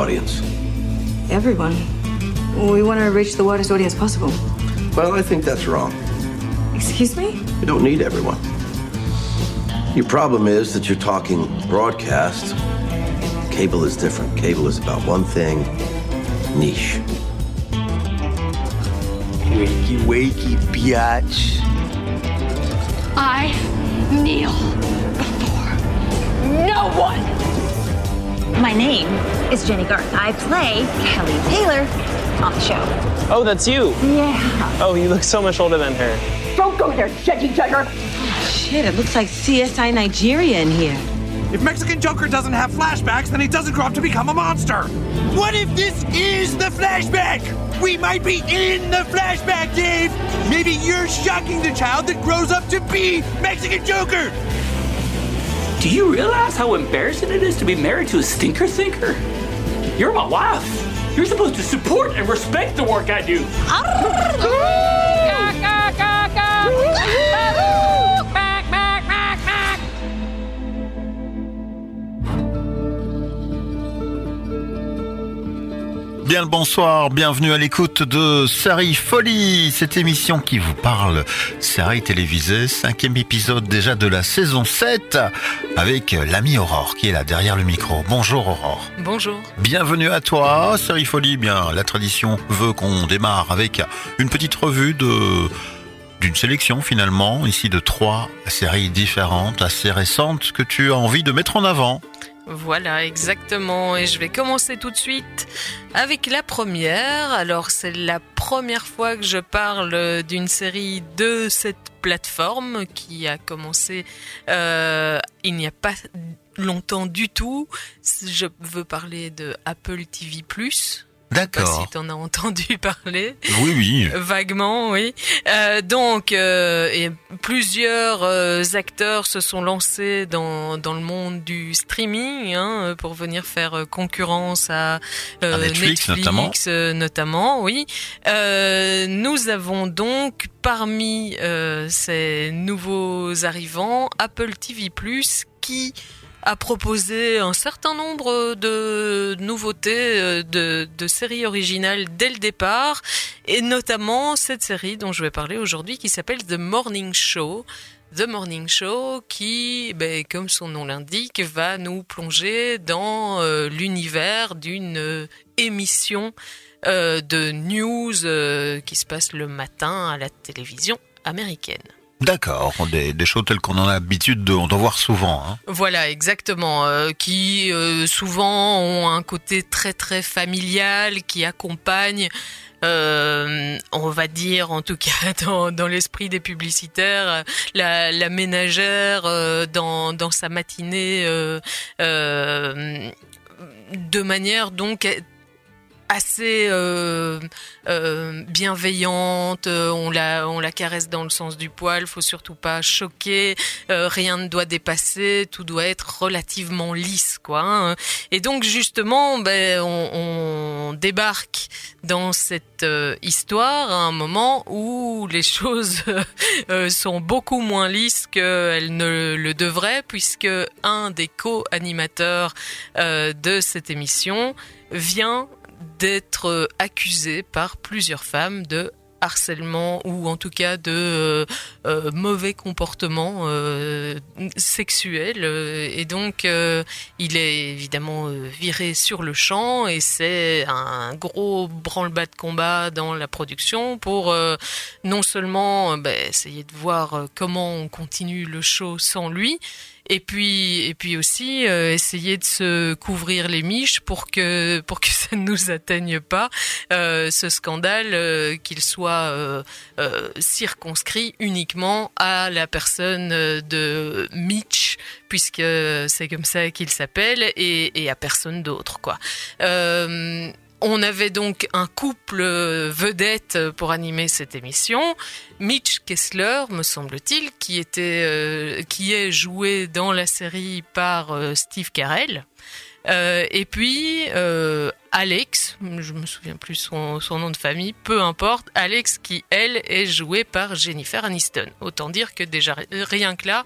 audience? Everyone. We want to reach the widest audience possible. Well, I think that's wrong. Excuse me? You don't need everyone. Your problem is that you're talking broadcast. Cable is different. Cable is about one thing niche. Wakey, wakey, biatch. I kneel before no one. My name is Jenny Garth. I play Kelly Taylor on the show. Oh, that's you. Yeah. Oh, you look so much older than her. Don't go there, Jetty Jugger. Shit, it looks like CSI Nigeria in here. If Mexican Joker doesn't have flashbacks, then he doesn't grow up to become a monster. What if this is the flashback? We might be in the flashback, Dave. Maybe you're shocking the child that grows up to be Mexican Joker. Do you realize how embarrassing it is to be married to a stinker thinker? You're my wife. You're supposed to support and respect the work I do. Bien le bonsoir, bienvenue à l'écoute de Série Folie, cette émission qui vous parle série télévisée, cinquième épisode déjà de la saison 7, avec l'ami Aurore qui est là derrière le micro. Bonjour Aurore. Bonjour. Bienvenue à toi, Série Folie, bien la tradition veut qu'on démarre avec une petite revue de d'une sélection finalement, ici de trois séries différentes, assez récentes, que tu as envie de mettre en avant. Voilà, exactement. Et je vais commencer tout de suite avec la première. Alors, c'est la première fois que je parle d'une série de cette plateforme qui a commencé euh, il n'y a pas longtemps du tout. Je veux parler de Apple TV+. D'accord. Si tu en as entendu parler. Oui, oui. Vaguement, oui. Euh, donc, euh, et plusieurs euh, acteurs se sont lancés dans, dans le monde du streaming hein, pour venir faire concurrence à, à Netflix, notamment. notamment, oui. nous avons donc parmi ces nouveaux arrivants Apple TV+, qui a proposé un certain nombre de nouveautés de, de, séries originales dès le départ, et notamment cette série dont je vais parler aujourd'hui qui s'appelle The Morning Show. The Morning Show qui, ben, comme son nom l'indique, va nous plonger dans euh, l'univers d'une euh, émission euh, de news qui se passe le matin à la télévision américaine. D'accord, des, des choses telles qu'on en a l'habitude d'en voir souvent. Hein. Voilà, exactement, euh, qui euh, souvent ont un côté très très familial, qui accompagne, euh, on va dire en tout cas dans, l'esprit des publicitaires, la, ménagère dans sa matinée de manière donc assez euh, euh, bienveillante, euh, on la, on la caresse dans le sens du poil, faut surtout pas choquer, euh, rien ne doit dépasser, tout doit être relativement lisse, quoi. Hein. Et donc justement, ben, on, on débarque dans cette euh, histoire à un moment où les choses euh, sont beaucoup moins lisses qu'elles ne le devraient, puisque un des co-animateurs de cette émission vient d'être accusé par plusieurs femmes de harcèlement ou en tout cas de euh, euh, mauvais comportement euh, sexuel et donc euh, il est évidemment euh, viré sur le champ et c'est un gros branle-bas de combat dans la production pour euh, non seulement bah, essayer de voir comment on continue le show sans lui et puis et puis aussi euh, essayer de se couvrir les miches pour que pour que ça ne nous atteigne pas euh, ce scandale euh, qu'il soit circonscrit uniquement à la personne de Mitch puisque c'est comme ça qu'il s'appelle et, et, à personne d'autre quoi on avait donc un couple vedette pour animer cette émission, Mitch Kessler, me semble-t-il, qui était, euh, est joué dans la série par euh, Steve Carell. Euh, et puis euh, Alex, je me souviens plus son, son, nom de famille, peu importe, Alex qui elle est jouée par Jennifer Aniston. Autant dire que déjà rien que là,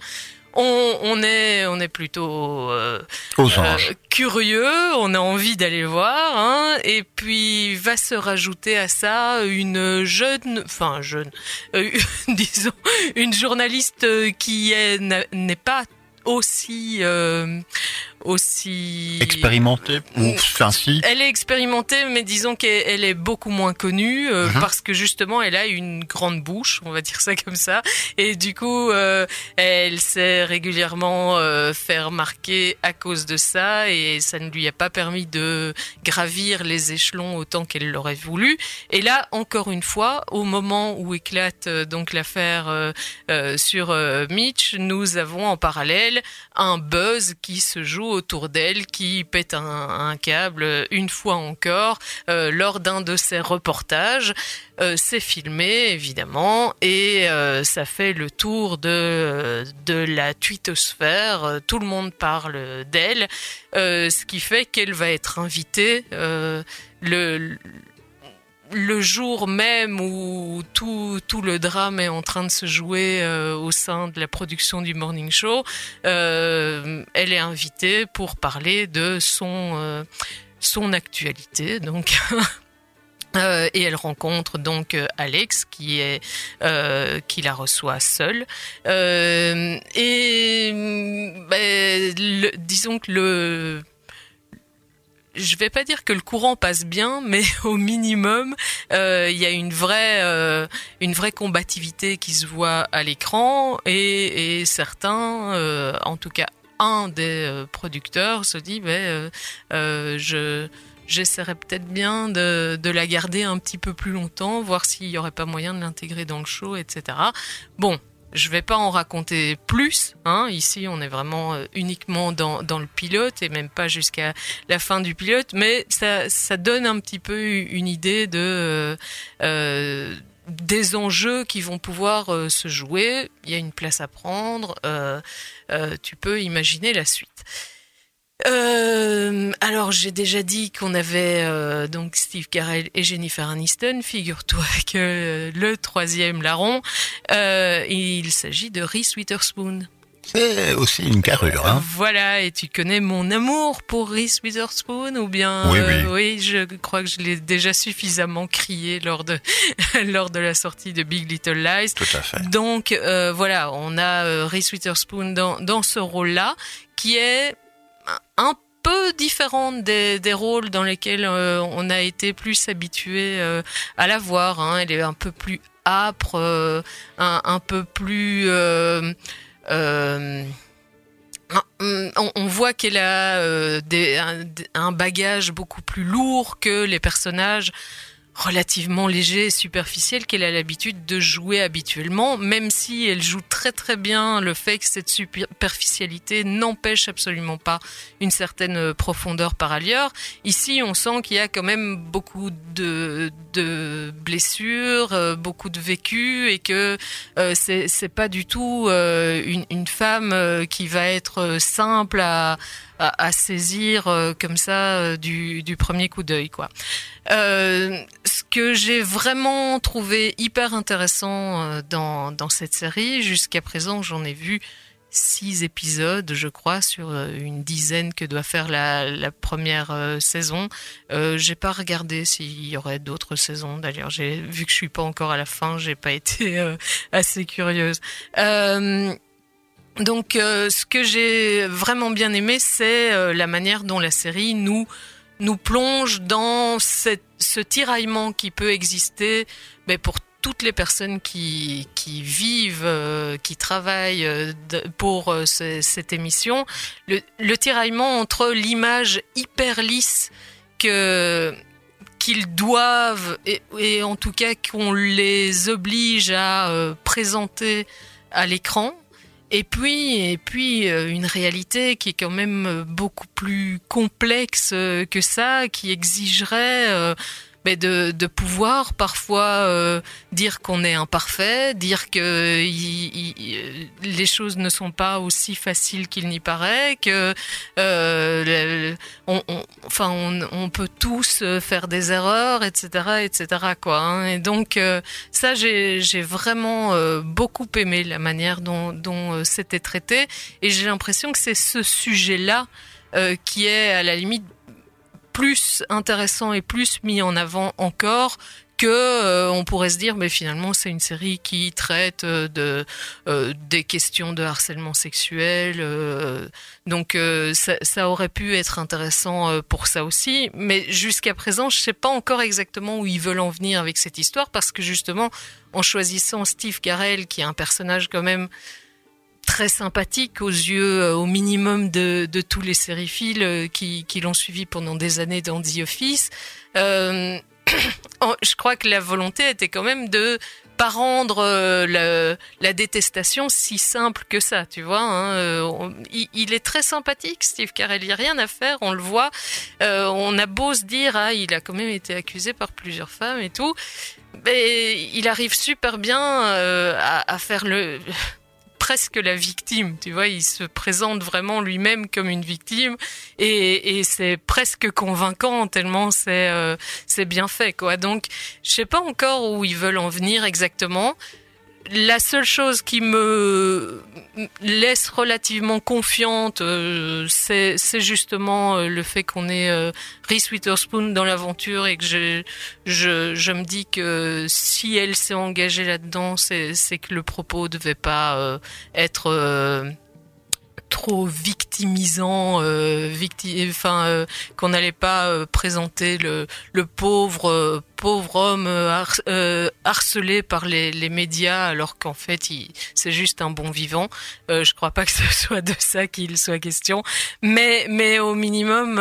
on, on est, on est plutôt euh, euh, curieux, on a envie d'aller voir, hein, et puis va se rajouter à ça une jeune, enfin jeune, euh, disons, une journaliste qui n'est pas aussi euh, aussi Expérimenté ou enfin si. elle est expérimentée, mais disons qu'elle elle est beaucoup moins connue euh, Mhm. parce que justement elle a une grande bouche, on va dire ça comme ça, et du coup euh, elle s'est régulièrement euh, fait remarquer à cause de ça, et ça ne lui a pas permis de gravir les échelons autant qu'elle l'aurait voulu. Et là, encore une fois, au moment où éclate euh, donc l'affaire euh, euh, sur euh, Mitch, nous avons en parallèle un buzz qui se joue autour d'elle, qui pète un, câble une fois encore euh, lors d'un de ses reportages. Euh, c'est filmé évidemment et euh, ça fait le tour de de la twittosphère. Tout le monde parle d'elle, ce qui fait qu'elle va être invitée le le jour même où tout, le drame est en train de se jouer euh, au sein de la production du Morning Show, euh, elle est invitée pour parler de son, euh, actualité. Et elle rencontre donc Alex qui la reçoit seule et ben, disons que le je vais pas dire que le courant passe bien, mais au minimum, euh, il y a une vraie, euh, une vraie combativité qui se voit à l'écran et, certains, euh, en tout cas un des producteurs, se dit, ben, je J'essaierais peut-être bien de, de la garder un petit peu plus longtemps, voir s'il y aurait pas moyen de l'intégrer dans le show, etc. Bon, je vais pas en raconter plus. Hein. Ici, on est vraiment euh, uniquement dans, le pilote et même pas jusqu'à la fin du pilote, mais ça, donne un petit peu une idée de euh, euh, des enjeux qui vont pouvoir se jouer. Il y a une place à prendre. tu peux imaginer la suite. Euh, alors j'ai déjà dit qu'on avait euh, donc Steve Carell et Jennifer Aniston. Figure-toi que euh, le troisième larron, euh, il s'agit de Reese Witherspoon. C'est aussi une carrure, hein. Voilà, et tu connais mon amour pour Reese Witherspoon ou bien Oui, euh, oui. je crois que je l'ai déjà suffisamment crié lors de lors de la sortie de Big Little Lies. Tout à fait. Donc euh, voilà, on a Reese Witherspoon dans dans ce rôle-là qui est un peu différente des, rôles dans lesquels euh, on a été plus habitué euh, à la voir. Hein. Elle est un peu plus âpre, euh, un, peu plus... on, voit qu'elle a des, un bagage beaucoup plus lourd que les personnages relativement légers et superficiels qu'elle a l'habitude de jouer habituellement, même si elle joue très très bien le fait que cette superficialité n'empêche absolument pas une certaine profondeur par ailleurs. Ici, on sent qu'il y a quand même beaucoup de, de blessures, euh, beaucoup de vécu et que euh, c'est c'est pas du tout euh, une, une femme euh, qui va être simple à, à, à saisir euh, comme ça euh, du, du premier coup d'œil quoi. Euh, ce que j'ai vraiment trouvé hyper intéressant dans, dans cette série, jusqu'à présent j'en ai vu six épisodes, je crois, sur une dizaine que doit faire la, la première saison. Euh, j'ai pas regardé s'il y aurait d'autres saisons. D'ailleurs, j'ai vu que je suis pas encore à la fin, j'ai pas été euh, assez curieuse. Donc, euh, ce que j'ai vraiment bien aimé, c'est euh, la manière dont la série nous nous plonge dans cette, ce tiraillement qui peut exister mais pour toutes les personnes qui, qui vivent, euh, qui travaillent euh, pour euh, ce- cette émission, le, le tiraillement entre l'image hyper lisse que qu'ils doivent et, et en tout cas qu'on les oblige à euh, présenter à l'écran et puis, et puis euh, une réalité qui est quand même beaucoup plus complexe euh, que ça, qui exigerait euh, de, de pouvoir parfois euh, dire qu'on est imparfait, dire que les choses ne sont pas aussi faciles qu'il n'y paraît, que euh, on, on, enfin on, on, peut tous faire des erreurs, etc., etc. Quoi. Hein. Et donc euh, ça, j'ai vraiment euh, beaucoup aimé la manière dont, dont euh, c'était traité, et j'ai l'impression que c'est ce sujet-là qui est à la limite plus intéressant et plus mis en avant encore que euh, on pourrait se dire mais finalement c'est une série qui traite euh, de euh, des questions de harcèlement sexuel donc ça, ça, aurait pu être intéressant pour ça aussi. Mais jusqu'à présent je sais pas encore exactement où ils veulent en venir avec cette histoire parce que justement en choisissant Steve Carell qui est un personnage quand même très sympathique aux yeux euh, au minimum de, tous les sériphiles euh, qui, qui l'ont suivi pendant des années dans The Office. Euh, je crois que la volonté était quand même de pas rendre la, détestation si simple que ça, tu vois. Hein, il, est très sympathique, Steve Carell, il n'y a rien à faire, on le voit. On a beau se dire, ah, il a quand même été accusé par plusieurs femmes et tout. Mais il arrive super bien à faire le presque la victime, tu vois, il se présente vraiment lui-même comme une victime et, et c'est presque convaincant tellement c'est euh, c'est bien fait quoi. Donc je sais pas encore où ils veulent en venir exactement la seule chose qui me laisse relativement confiante, euh, c'est justement euh, le fait qu'on ait euh, Reese Witherspoon dans l'aventure et que je, je, me dis que si elle s'est engagée là-dedans, c'est que le propos devait pas euh, être trop victimisant, euh, enfin euh, qu'on n'allait pas euh, présenter le, le pauvre euh, pauvre homme harcelé par les, les, médias alors qu'en fait c'est juste un bon vivant. je crois pas que ce soit de ça qu'il soit question, mais mais au minimum,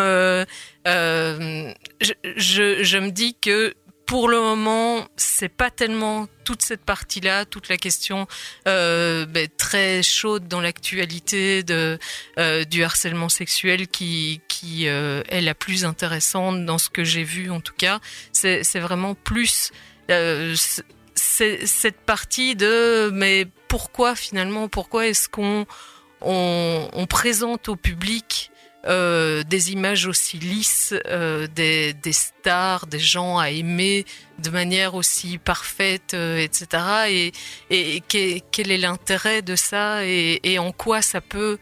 je, je, je me dis que pour le moment, c'est pas tellement toute cette partie-là, toute la question euh, ben, très chaude dans l'actualité euh, du harcèlement sexuel qui qui euh, est la plus intéressante dans ce que j'ai vu en tout cas. C'est vraiment plus euh, cette partie de mais pourquoi finalement pourquoi est-ce qu'on on, on présente au public euh, des images aussi lisses, euh, des, des, stars, des gens à aimer de manière aussi parfaite, euh, etc. Et, et, quel est l'intérêt de ça et, en quoi ça peut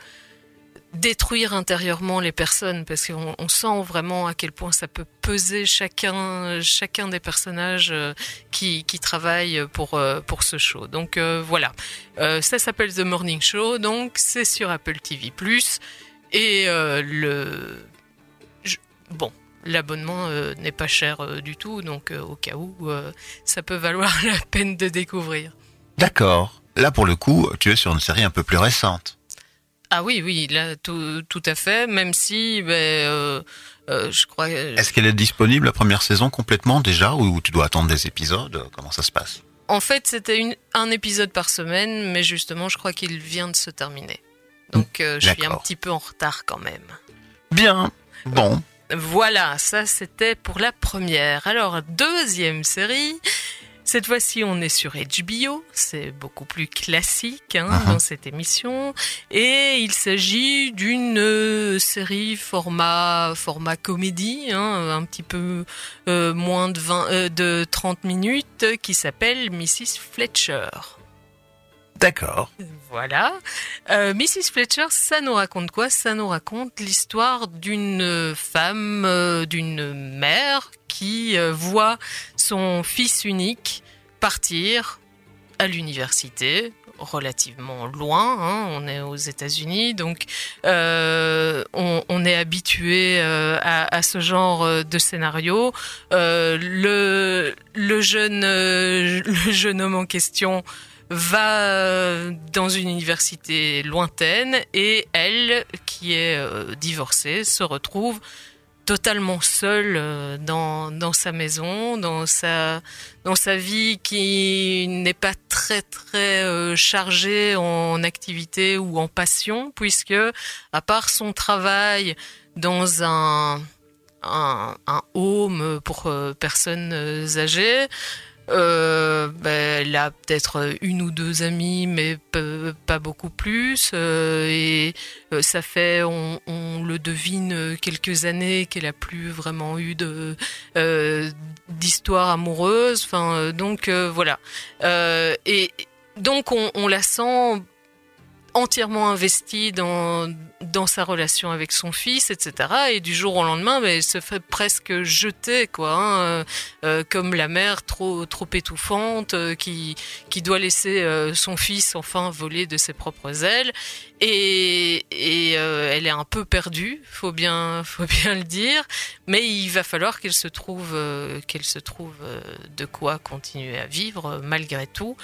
détruire intérieurement les personnes? Parce qu'on on sent vraiment à quel point ça peut peser chacun chacun des personnages qui, qui travaillent pour pour ce show. Donc voilà. Ça s'appelle The Morning Show donc c'est sur Apple TV+ et euh, le. bon, l'abonnement euh, n'est pas cher euh, du tout, donc au cas où, ça peut valoir la peine de découvrir. D'accord. Là, pour le coup, tu es sur une série un peu plus récente. Ah oui, oui, là, tout, tout à fait, même si, ben, je crois... Est-ce qu'elle est disponible la première saison complètement déjà, ou tu dois attendre des épisodes? Comment ça se passe? En fait, c'était un épisode par semaine, mais justement, je crois qu'il vient de se terminer. Donc euh, je suis un petit peu en retard quand même. Bien, bon. Voilà, ça c'était pour la première. Alors, deuxième série. Cette fois-ci, on est sur HBO, c'est beaucoup plus classique hein, uh-huh. dans cette émission, et il s'agit d'une euh, série format format comédie, hein, un petit peu euh, moins de 20, de 30 minutes, qui s'appelle Mrs Fletcher. D'accord. Voilà. Euh, Mrs. Fletcher, ça nous raconte quoi? Ça nous raconte l'histoire d'une femme, euh, d'une mère qui euh, voit son fils unique partir à l'université, relativement loin. Hein, on est aux États-Unis, donc on, est habitué à, ce genre de scénario. Le jeune homme en question va euh, dans une université lointaine et elle, qui est euh, divorcée, se retrouve totalement seule euh, dans, sa maison, dans sa, vie qui n'est pas très très chargée en activité ou en passion, puisque à part son travail dans un home pour personnes âgées. Euh, ben, elle a peut-être une ou deux amis, mais pas beaucoup plus. Euh, et euh, ça fait, on, le devine, quelques années qu'elle a plus vraiment eu de d'histoire amoureuse. Enfin, donc voilà. et donc on, on la sent entièrement investie dans, dans sa relation avec son fils, etc. Et du jour au lendemain, elle se fait presque jeter, quoi, hein, euh, euh, comme la mère trop trop étouffante euh, qui qui doit laisser son fils enfin voler de ses propres ailes et, et elle est un peu perdue, faut bien, faut bien le dire. Mais il va falloir qu'elle se trouve, qu'elle se trouve de quoi continuer à vivre malgré tout.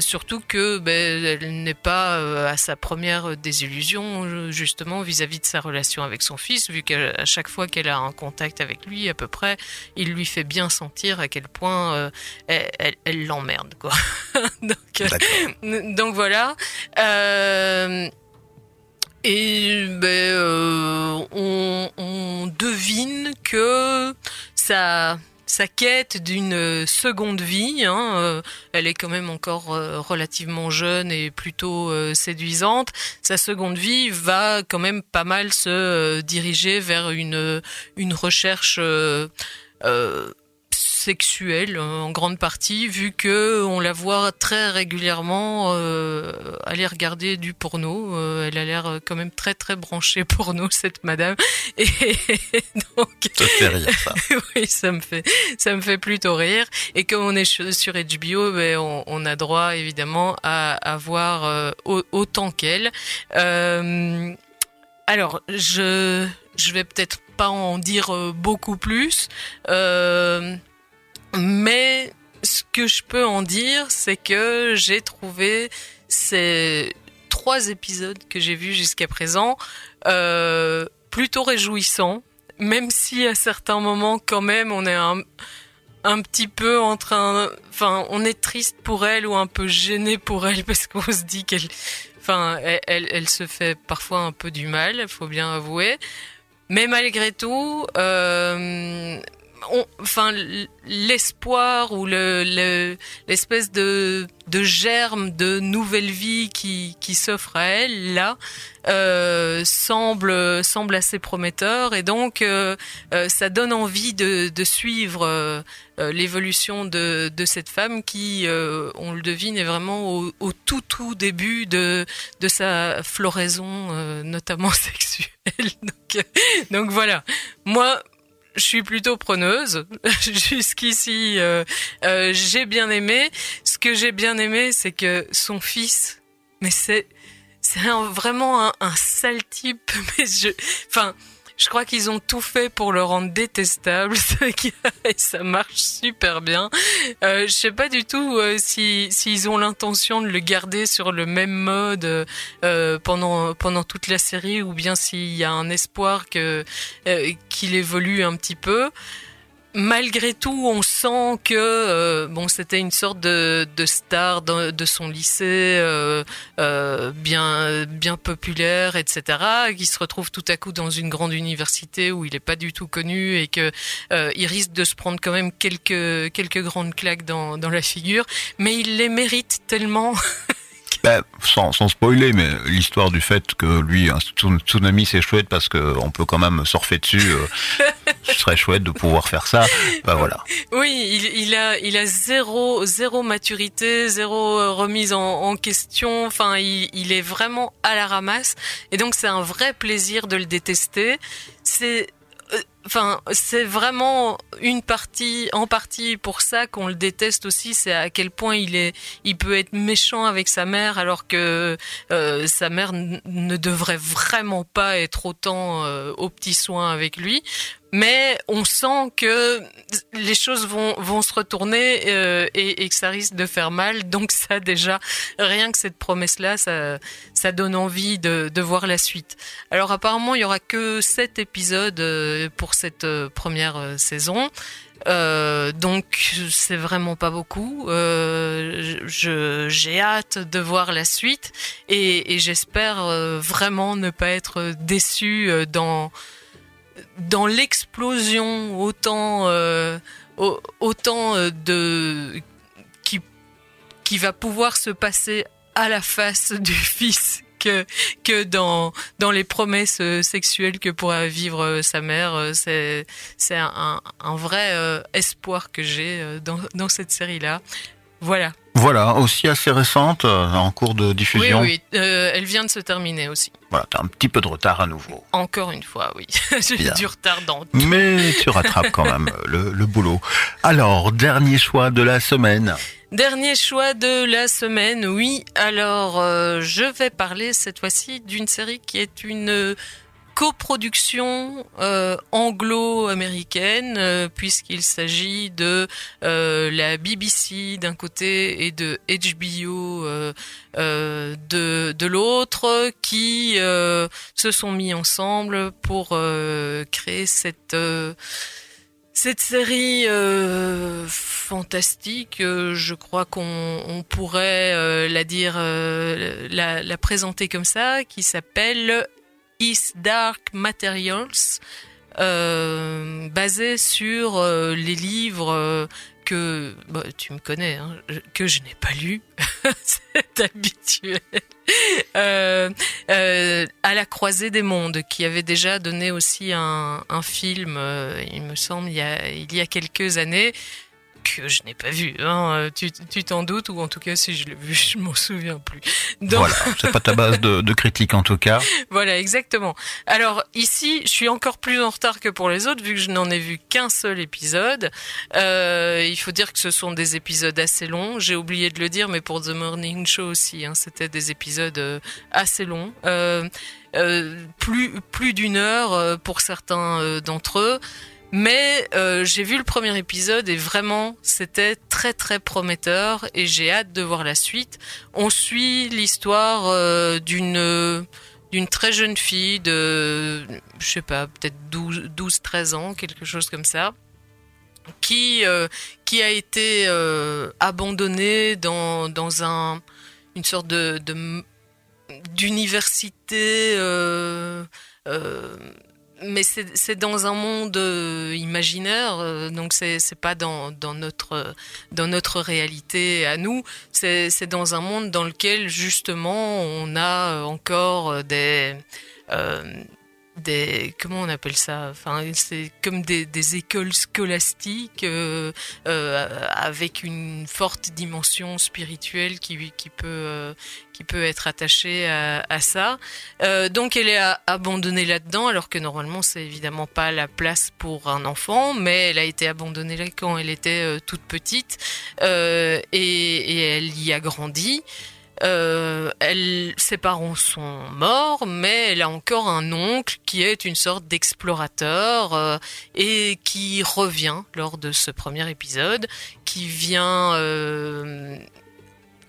surtout que ben, elle n'est pas à sa première désillusion justement vis-à-vis de sa relation avec son fils, vu qu'à chaque fois qu'elle a un contact avec lui, à peu près, il lui fait bien sentir à quel point elle l'emmerde, quoi. donc, donc voilà. Euh, et ben, euh, on, on, devine que sa, sa quête d'une seconde vie, hein, euh, elle est quand même encore euh, relativement jeune et plutôt euh, séduisante, sa seconde vie va quand même pas mal se diriger vers une, une recherche sexuelle en grande partie, vu que on la voit très régulièrement euh, aller regarder du porno. Euh, elle a l'air quand même très très branchée porno cette madame. Et donc ça fait rire ça. oui, ça me fait ça me fait plutôt rire. Et comme on est sur HBO, ben, on, on, a droit évidemment à, à voir euh, autant qu'elle. Alors je je vais peut-être pas en dire beaucoup plus. Euh, mais ce que je peux en dire, c'est que j'ai trouvé ces trois épisodes que j'ai vus jusqu'à présent euh, plutôt réjouissants, même si à certains moments quand même on est un, un petit peu en train, enfin on est triste pour elle ou un peu gêné pour elle parce qu'on se dit qu'elle, enfin elle, elle, se fait parfois un peu du mal, faut bien avouer. Mais malgré tout, euh, enfin l'espoir ou le l'espèce de de germe de nouvelle vie qui qui s'offre à elle là euh, semble semble assez prometteur. Et donc euh, euh, ça donne envie de de suivre euh, euh, l'évolution de de cette femme qui on le devine est vraiment au, au, tout tout début de de sa floraison notamment sexuelle. Donc donc voilà. Moi je suis plutôt preneuse. Jusqu'ici, euh, euh, j'ai bien aimé. Ce que j'ai bien aimé, c'est que son fils, mais c'est c'est vraiment un, un, sale type. Mais je, enfin, je crois qu'ils ont tout fait pour le rendre détestable et ça marche super bien. Euh, je sais pas du tout euh, si s'ils ont l'intention de le garder sur le même mode euh, pendant toute la série ou bien s'il y a un espoir euh, qu'il évolue un petit peu malgré tout, on sent que euh, bon, c'était une sorte de, de star de, son lycée, euh, euh, bien bien populaire, etc. Qui se retrouve tout à coup dans une grande université où il n'est pas du tout connu et que euh, il risque de se prendre quand même quelques quelques grandes claques dans dans la figure, mais il les mérite tellement. Ben, sans, sans spoiler, mais l'histoire du fait que lui, un tsunami, c'est chouette parce que on peut quand même surfer dessus. Euh, ce serait chouette de pouvoir faire ça. Ben voilà. Oui, il, il a, il a zéro, zéro maturité, zéro euh, remise en, en question. Enfin, il, il est vraiment à la ramasse. Et donc, c'est un vrai plaisir de le détester. C'est enfin, c'est vraiment une partie, en partie pour ça qu'on le déteste aussi, c'est à quel point il est, il peut être méchant avec sa mère alors que euh, sa mère ne devrait vraiment pas être autant euh, au petit soin avec lui mais on sent que les choses vont, vont se retourner euh, et, et, que ça risque de faire mal. Donc ça déjà, rien que cette promesse-là, ça, ça donne envie de, de voir la suite. Alors apparemment, il y aura que sept épisodes euh, pour cette euh, première saison. Euh, donc c'est vraiment pas beaucoup. Euh, je j'ai hâte de voir la suite et, et j'espère vraiment ne pas être déçu dans dans l'explosion autant euh, autant de qui qui va pouvoir se passer à la face du fils que, que dans, dans les promesses sexuelles que pourra vivre sa mère. C'est, c'est un, un vrai espoir que j'ai dans, dans cette série-là. Voilà. Voilà, aussi assez récente, euh, en cours de diffusion. Oui, oui, euh, elle vient de se terminer aussi. Voilà, t'as un petit peu de retard à nouveau. Encore une fois, oui. J'ai du retard dans tout. Mais tu rattrapes quand même le, le boulot. Alors, dernier choix de la semaine. Dernier choix de la semaine, oui. Alors, euh, je vais parler cette fois-ci d'une série qui est une coproduction euh, anglo-américaine euh, puisqu'il s'agit de euh, la BBC d'un côté et de HBO de, de l'autre qui se sont mis ensemble pour créer cette cette série fantastique, je crois qu'on pourrait la dire, la présenter comme ça, qui s'appelle Dark Materials, euh, basé sur euh, les livres euh, que bah, tu me connais, hein, que je n'ai pas lu, c'est habituel. à la croisée des mondes, qui avait déjà donné aussi un, film, il me semble, il y a quelques années que je n'ai pas vu. Hein. Tu t'en doutes ou en tout cas si je l'ai vu, je m'en souviens plus. Voilà, c'est pas ta base de, de, critique en tout cas. Voilà, exactement. Alors ici, je suis encore plus en retard que pour les autres vu que je n'en ai vu qu'un seul épisode. Euh, il faut dire que ce sont des épisodes assez longs. J'ai oublié de le dire, mais pour The Morning Show aussi, hein, c'était des épisodes euh, assez longs. Euh, euh, plus plus d'une heure euh, pour certains euh, d'entre eux. Mais euh, j'ai vu le premier épisode et vraiment c'était très très prometteur et j'ai hâte de voir la suite. On suit l'histoire euh, d'une d'une très jeune fille de je sais pas, peut-être 12 12 13 ans, quelque chose comme ça. Qui euh, qui a été euh, abandonnée dans dans un une sorte de d'université euh, euh, mais c'est dans un monde euh, imaginaire, euh, donc c'est pas dans, notre, dans notre réalité à nous, c'est dans un monde dans lequel justement on a encore des... Des comment on appelle ça? Enfin c'est comme des, des, écoles scolastiques euh, euh, avec une forte dimension spirituelle qui, qui peut euh, qui peut être attachée à, à ça. Euh, donc elle est abandonnée là-dedans alors que normalement c'est évidemment pas la place pour un enfant mais elle a été abandonnée là quand elle était euh, toute petite euh, et, et, elle y a grandi euh, elle, ses parents sont morts, mais elle a encore un oncle qui est une sorte d'explorateur euh, et qui revient lors de ce premier épisode, qui vient euh,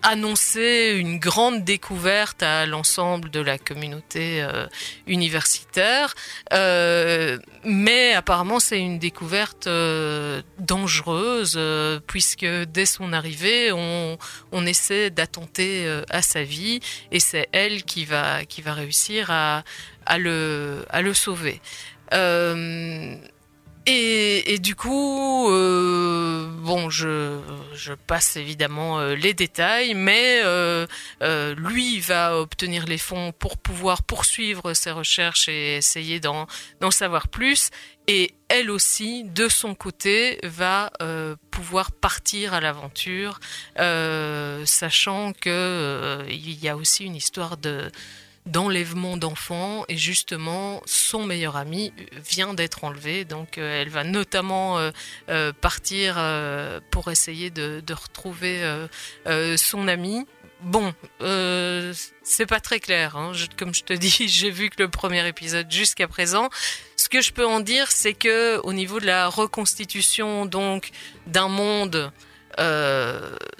annoncer une grande découverte à l'ensemble de la communauté euh, universitaire, euh, mais apparemment c'est une découverte euh, dangereuse euh, puisque dès son arrivée on, on essaie d'attenter à sa vie et c'est elle qui va qui va réussir à, à le à le sauver. Et, du coup, euh, bon, je, passe évidemment euh, les détails, mais euh, lui va obtenir les fonds pour pouvoir poursuivre ses recherches et essayer d'en savoir plus. Et elle aussi, de son côté, va pouvoir partir à l'aventure, sachant que il y a aussi une histoire de d'enlèvement d'enfants. Et justement son meilleur ami vient d'être enlevé. Donc euh, elle va notamment euh, euh, partir pour essayer de, retrouver son ami. Bon c'est pas très clair hein. comme je te dis j'ai vu que le premier épisode jusqu'à présent. Ce que je peux en dire c'est que au niveau de la reconstitution donc d'un monde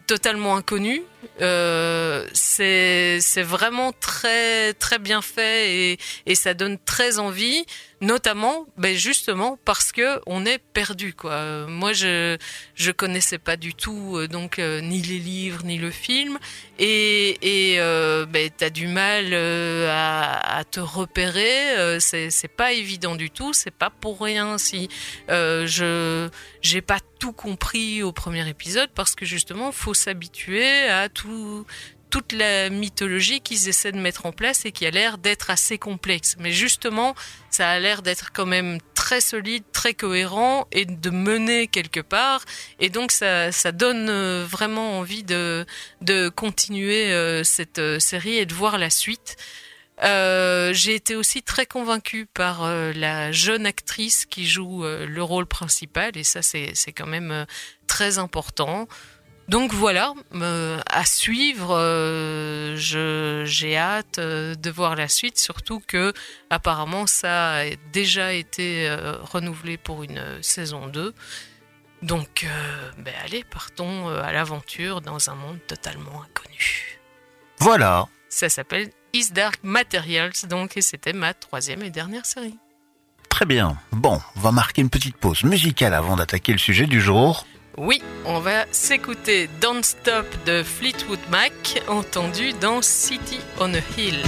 totalement inconnu. Euh, c'est c'est vraiment très très bien fait et, et ça donne très envie, notamment ben justement parce que on est perdu quoi. Euh, Moi je je connaissais pas du tout euh, donc euh, ni les livres ni le film et et euh, ben t'as du mal à, à te repérer. c'est c'est pas évident du tout. C'est pas pour rien si je j'ai pas tout compris au premier épisode parce que justement faut s'habituer à tout toute la mythologie qu'ils essaient de mettre en place et qui a l'air d'être assez complexe. Mais justement, ça a l'air d'être quand même très solide, très cohérent et de mener quelque part. Et donc ça, donne euh, vraiment envie de, continuer euh, cette euh, série et de voir la suite. J'ai été aussi très convaincue par la jeune actrice qui joue le rôle principal et ça c'est quand même très important. Donc voilà, euh, à suivre. euh, je j'ai hâte euh, de voir la suite, surtout que apparemment ça a déjà été euh, renouvelé pour une saison 2. Donc ben allez, partons à l'aventure dans un monde totalement inconnu. Voilà. Ça s'appelle Is Dark Materials, donc, et c'était ma troisième et dernière série. Très bien. Bon, on va marquer une petite pause musicale avant d'attaquer le sujet du jour. Oui, on va s'écouter Don't Stop de Fleetwood Mac, entendu dans City on a Hill.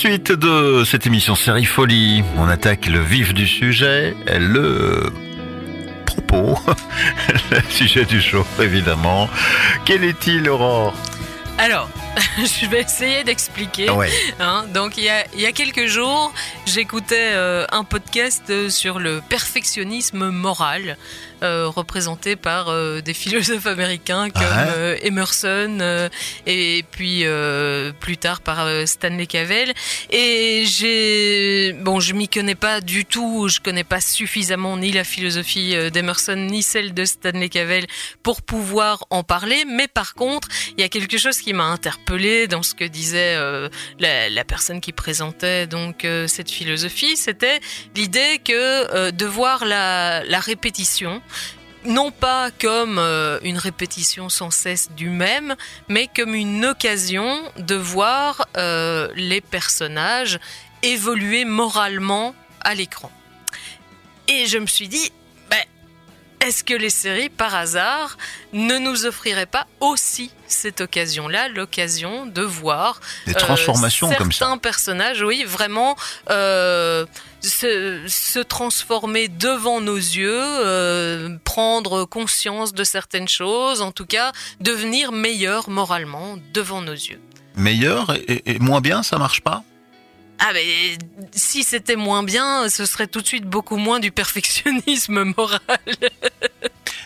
Suite de cette émission Série Folie. On attaque le vif du sujet, le propos, le sujet du jour évidemment. Quel est-il, Aurore? Alors, je vais essayer d'expliquer. Ouais. Hein, donc, il y a, il y a quelques jours, j'écoutais euh, un podcast sur le perfectionnisme moral, euh, représenté par euh, des philosophes américains comme Ah ouais euh, Emerson euh, et puis euh, plus tard par Stanley Cavell. Et j'ai, bon, je m'y connais pas du tout, je connais pas suffisamment ni la philosophie d'Emerson ni celle de Stanley Cavell pour pouvoir en parler. Mais par contre, il y a quelque chose qui m'a interpellé dans ce que disait euh, la, la personne qui présentait donc euh, cette philosophie, c'était l'idée que euh, de voir la, la répétition non pas comme euh, une répétition sans cesse du même, mais comme une occasion de voir euh, les personnages évoluer moralement à l'écran. Et je me suis dit, ben, est-ce que les séries, par hasard, ne nous offriraient pas aussi cette occasion-là, l'occasion de voir Des transformations comme ça. certains personnages, oui, vraiment euh, se, se transformer devant nos yeux, euh, prendre conscience de certaines choses, en tout cas, devenir meilleur moralement devant nos yeux. Meilleur et, moins bien, ça marche pas? Ah mais si c'était moins bien, ce serait tout de suite beaucoup moins du perfectionnisme moral.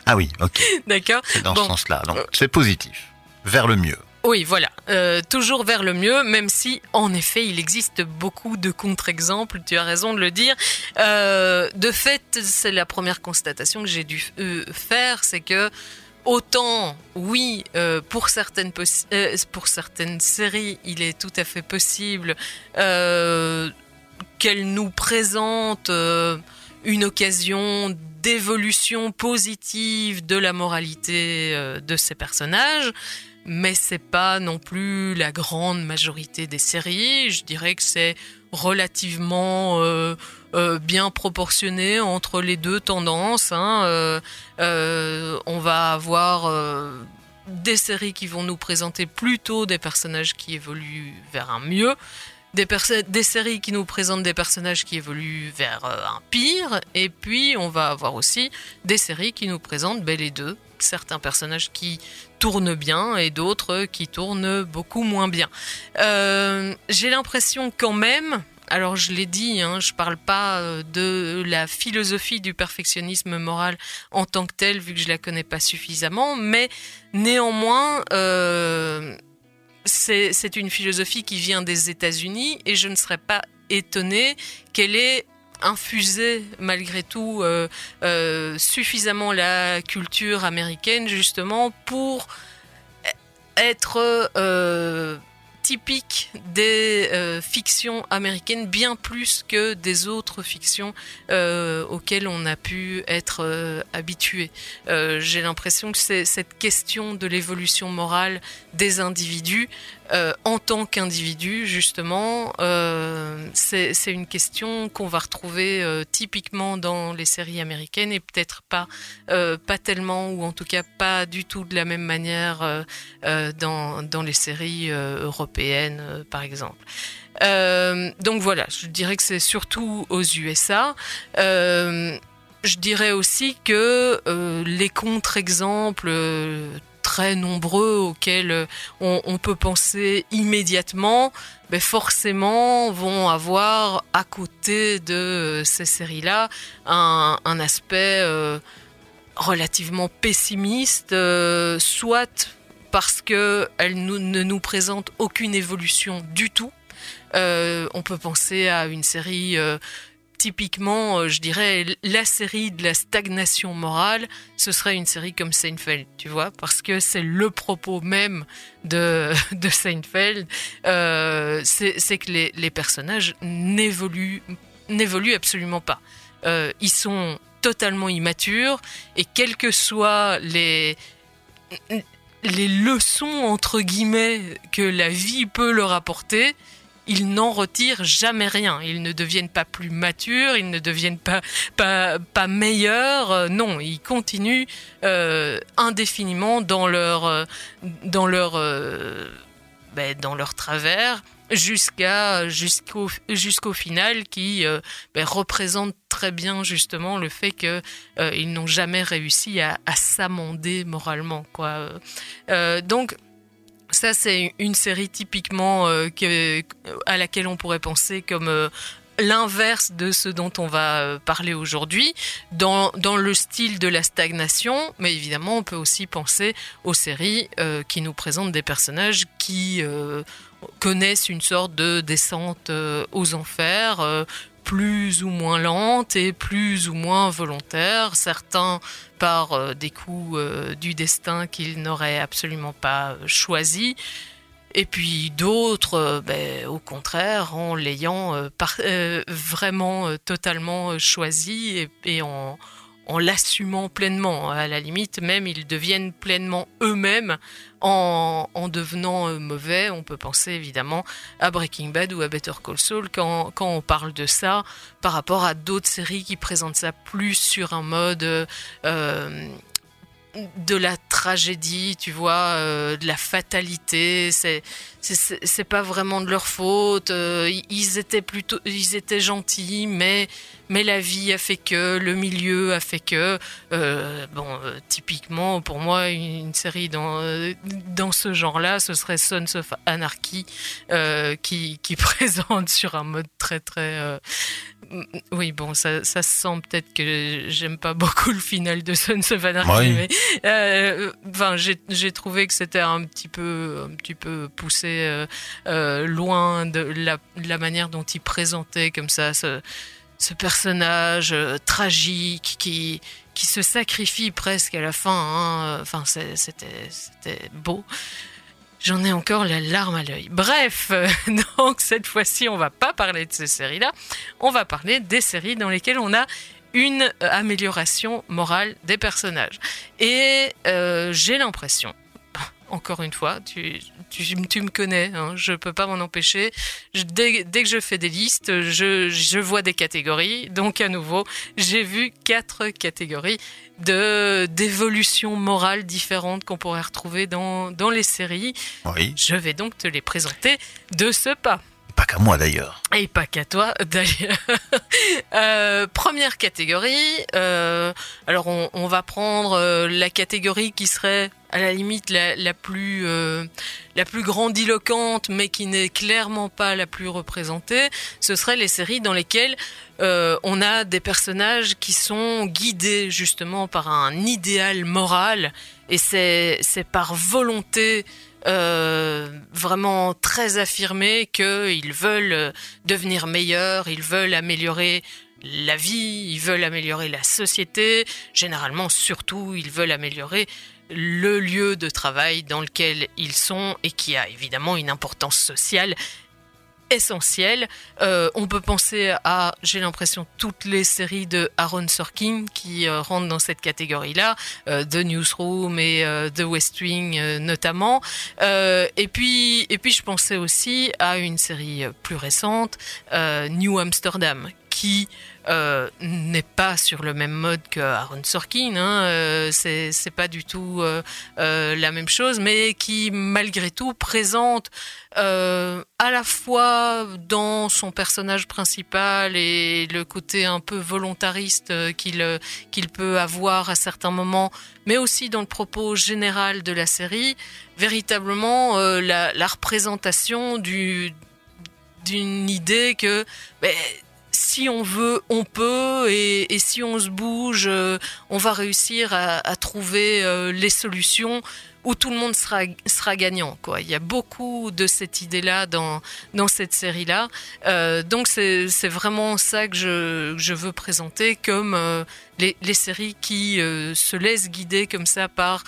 Ah oui, ok. D'accord C'est dans Bon. ce sens-là. Donc c'est positif. Vers le mieux. Oui, voilà. euh, toujours vers le mieux, même si en effet il existe beaucoup de contre-exemples, tu as raison de le dire. Euh, de fait, c'est la première constatation que j'ai dû euh, faire, c'est que autant, oui, pour, certaines pour certaines séries, il est tout à fait possible euh, qu'elles nous présentent une occasion d'évolution positive de la moralité de ces personnages. Mais c'est pas non plus la grande majorité des séries. Je dirais que c'est relativement euh, euh, bien proportionné entre les deux tendances. hein. Euh, on va avoir des séries qui vont nous présenter plutôt des personnages qui évoluent vers un mieux, des, séries qui nous présentent des personnages qui évoluent vers un pire, et puis on va avoir aussi des séries qui nous présentent ben, les deux, certains personnages qui tournent bien et d'autres qui tournent beaucoup moins bien. Euh, J'ai l'impression quand même, alors je l'ai dit, hein, je parle pas euh, de la philosophie du perfectionnisme moral en tant que tel, vu que je la connais pas suffisamment, mais néanmoins, euh, c'est c'est une philosophie qui vient des États-Unis et je ne serais pas étonnée qu'elle ait infusé malgré tout euh, euh, suffisamment la culture américaine justement pour être euh, typique des fictions américaines bien plus que des autres fictions auxquelles on a pu être habitué. J'ai l'impression que c'est cette question de l'évolution morale des individus euh, en tant qu'individu, justement, euh, c'est une question qu'on va retrouver euh, typiquement dans les séries américaines et peut-être pas, pas tellement, ou en tout cas pas du tout de la même manière dans, dans les séries européennes, par exemple. Donc voilà, je dirais que c'est surtout aux USA. Je dirais aussi que les contre-exemples très nombreux auxquels euh, on, peut penser immédiatement, forcément vont avoir à côté de euh, ces séries-là un, aspect euh, relativement pessimiste, soit parce qu'elles ne nous présentent aucune évolution du tout. On peut penser à une série typiquement, euh, je dirais, la série de la stagnation morale, ce serait une série comme Seinfeld, tu vois, parce que c'est le propos même de, Seinfeld, euh, c'est que les, personnages n'évoluent n'évoluent absolument pas. Euh, ils sont totalement immatures et quelles que soient les les leçons entre guillemets que la vie peut leur apporter, ils n'en retirent jamais rien. Ils ne deviennent pas plus matures, ils ne deviennent pas pas, meilleurs. Euh, non, ils continuent euh, indéfiniment dans leur euh, dans leur ben, dans leur travers jusqu'à jusqu'au jusqu'au final qui ben, représente très bien justement le fait que euh, ils n'ont jamais réussi à, s'amender moralement quoi. Donc ça c'est une série typiquement euh, à laquelle on pourrait penser comme euh, l'inverse de ce dont on va euh, parler aujourd'hui, dans, le style de la stagnation, mais évidemment on peut aussi penser aux séries qui nous présentent des personnages qui connaissent une sorte de descente aux enfers, plus ou moins lente et plus ou moins volontaire, certains par euh, des coups euh, du destin qu'ils n'auraient absolument pas euh, choisi, et puis d'autres, ben, au contraire, en l'ayant vraiment totalement choisi et en, en l'assumant pleinement. À la limite, même ils deviennent pleinement eux-mêmes en, en devenant euh, mauvais. On peut penser évidemment à Breaking Bad ou à Better Call Saul quand, on parle de ça par rapport à d'autres séries qui présentent ça plus sur un mode euh, de la tragédie, tu vois, euh, de la fatalité. C'est c'est- pas vraiment de leur faute. euh, ils- étaient plutôt, ils étaient gentils, mais mais la vie a fait que, le milieu a fait que. euh, bon, typiquement pour moi, une, une série dans dans ce genre-là, ce serait Sons of Anarchy, qui qui présente sur un mode très très Oui, bon, ça, ça se sent peut-être que j'aime pas beaucoup le final de Sons of Anarchy, Oui. mais euh, enfin, j'ai trouvé que c'était un petit peu, un petit peu poussé euh, euh, loin de la, manière dont il présentait comme ça ce, ce personnage tragique qui, qui se sacrifie presque à la fin. hein. Enfin, c'était beau. J'en ai encore la larme à l'œil. Bref, euh, donc cette fois-ci, on va pas parler de ces séries-là. On va parler des séries dans lesquelles on a une euh, amélioration morale des personnages. Et euh, j'ai l'impression, encore une fois, tu, tu, tu me connais, hein, je peux pas m'en empêcher. Je- dès, dès que je fais des listes, je, je vois des catégories. Donc à nouveau, j'ai vu quatre catégories de d'évolution morale différentes qu'on pourrait retrouver dans, dans les séries. Oui. Je vais donc te les présenter de ce pas. Pas qu'à moi d'ailleurs. Et pas qu'à toi, d'ailleurs. Euh, première catégorie. euh, alors, on, on va prendre euh, la catégorie qui serait à la limite la, plus euh, la plus grandiloquente, mais qui n'est clairement pas la plus représentée. Ce seraient les séries dans lesquelles euh, on a des personnages qui sont guidés justement par un idéal moral, et c'est c'est par volonté euh, vraiment très affirmé qu'ils veulent devenir meilleurs, ils veulent améliorer la vie, ils veulent améliorer la société, généralement surtout ils veulent améliorer le lieu de travail dans lequel ils sont et qui a évidemment une importance sociale essentielle. Euh, on peut penser à, j'ai l'impression, toutes les séries de Aaron Sorkin qui euh, rentrent dans cette catégorie-là, euh, The Newsroom et euh, The West Wing euh, notamment. Euh, et puis, et puis, je pensais aussi à une série euh, plus récente, euh, New Amsterdam, qui euh, n'est pas sur le même mode que Aaron Sorkin, hein, euh, c'est pas du tout euh, la même chose, mais qui malgré tout présente à la fois dans son personnage principal et le côté un peu volontariste qu'il peut avoir à certains moments, mais aussi dans le propos général de la série, véritablement la, représentation du d'une idée que ben, si on veut, on peut, et, si on se bouge, euh, on va réussir à, trouver euh, les solutions où tout le monde sera, gagnant. Il y a beaucoup de cette idée-là dans, cette série-là. Euh, donc c'est vraiment ça que je, veux présenter comme les, séries qui se laissent guider comme ça par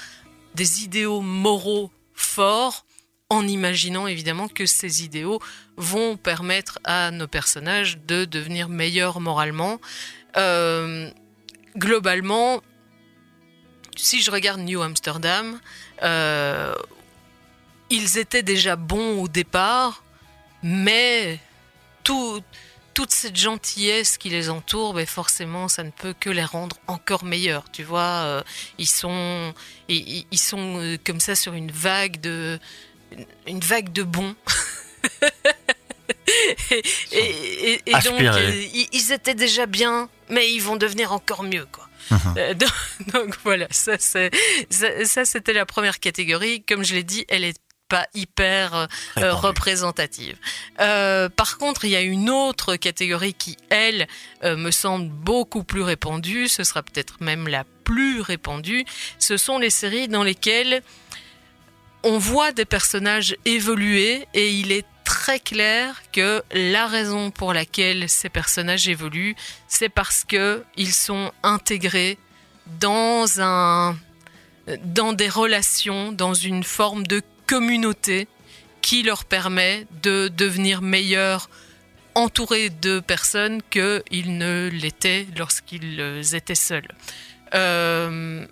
des idéaux moraux forts en imaginant évidemment que ces idéaux vont permettre à nos personnages de devenir meilleurs moralement. Euh, globalement, si je regarde New Amsterdam, euh, ils étaient déjà bons au départ, mais tout, toute cette gentillesse qui les entoure, ben forcément, ça ne peut que les rendre encore meilleurs. Tu vois, euh, ils sont, ils, sont comme ça sur une vague de, une vague de bons. et, et- et- et donc, euh, ils, ils étaient déjà bien, mais ils vont devenir encore mieux, quoi. Euh, donc, donc voilà, ça, c'est- ça, ça, c'était la première catégorie. Comme je l'ai dit, elle est pas hyper euh, euh, représentative. Euh, par contre, il y a une autre catégorie qui, elle, euh, me semble beaucoup plus répandue. Ce sera peut-être même la plus répandue. Ce sont les séries dans lesquelles on voit des personnages évoluer et il est très clair que la raison pour laquelle ces personnages évoluent, c'est parce que ils sont intégrés dans un des relations, dans une forme de communauté qui leur permet de devenir meilleurs entourés de personnes qu'ils ne l'étaient lorsqu'ils étaient seuls. Euh,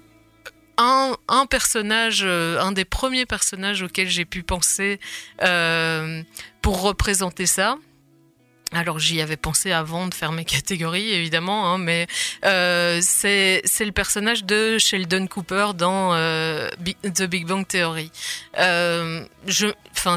un, personnage, euh, un des premiers personnages auxquels j'ai pu penser euh, pour représenter ça. Alors j'y avais pensé avant de faire mes catégories évidemment, hein, mais euh, c'est le personnage de Sheldon Cooper dans The Big Bang Theory. Euh,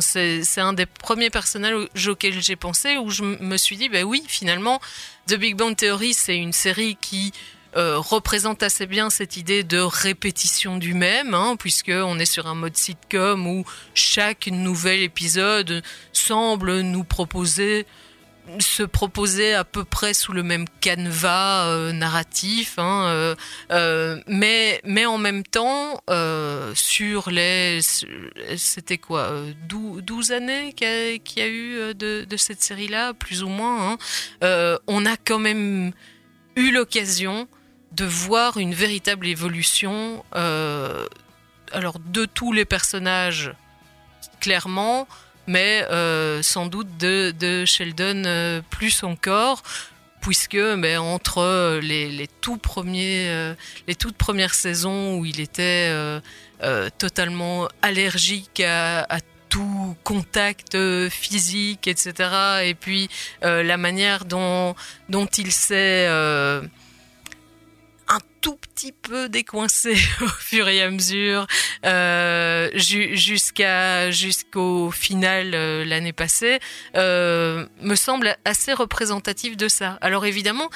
c'est un des premiers personnages auxquels j'ai pensé où je me suis dit bah oui finalement The Big Bang Theory c'est une série qui euh, représente assez bien cette idée de répétition du même, hein, puisque on est sur un mode sitcom où chaque nouvel épisode semble nous proposer se proposer à peu près sous le même canevas euh, narratif, hein, euh, mais, en même temps, sur les. C'était quoi euh, 12, 12 années qu'il y, a- eu de, cette série-là, plus ou moins, hein, on a quand même eu l'occasion de voir une véritable évolution euh, alors de tous les personnages clairement mais euh, sans doute de, de Sheldon euh, plus encore puisque ben, entre les, les tout premiers les toutes premières saisons où il était totalement allergique à, tout contact physique, etc. Et puis la manière dont, dont il s'est tout petit peu décoincé au fur et à mesure euh, ju- jusqu'à jusqu'au final euh, l'année passée euh, me semble assez représentatif de ça. Alors évidemment,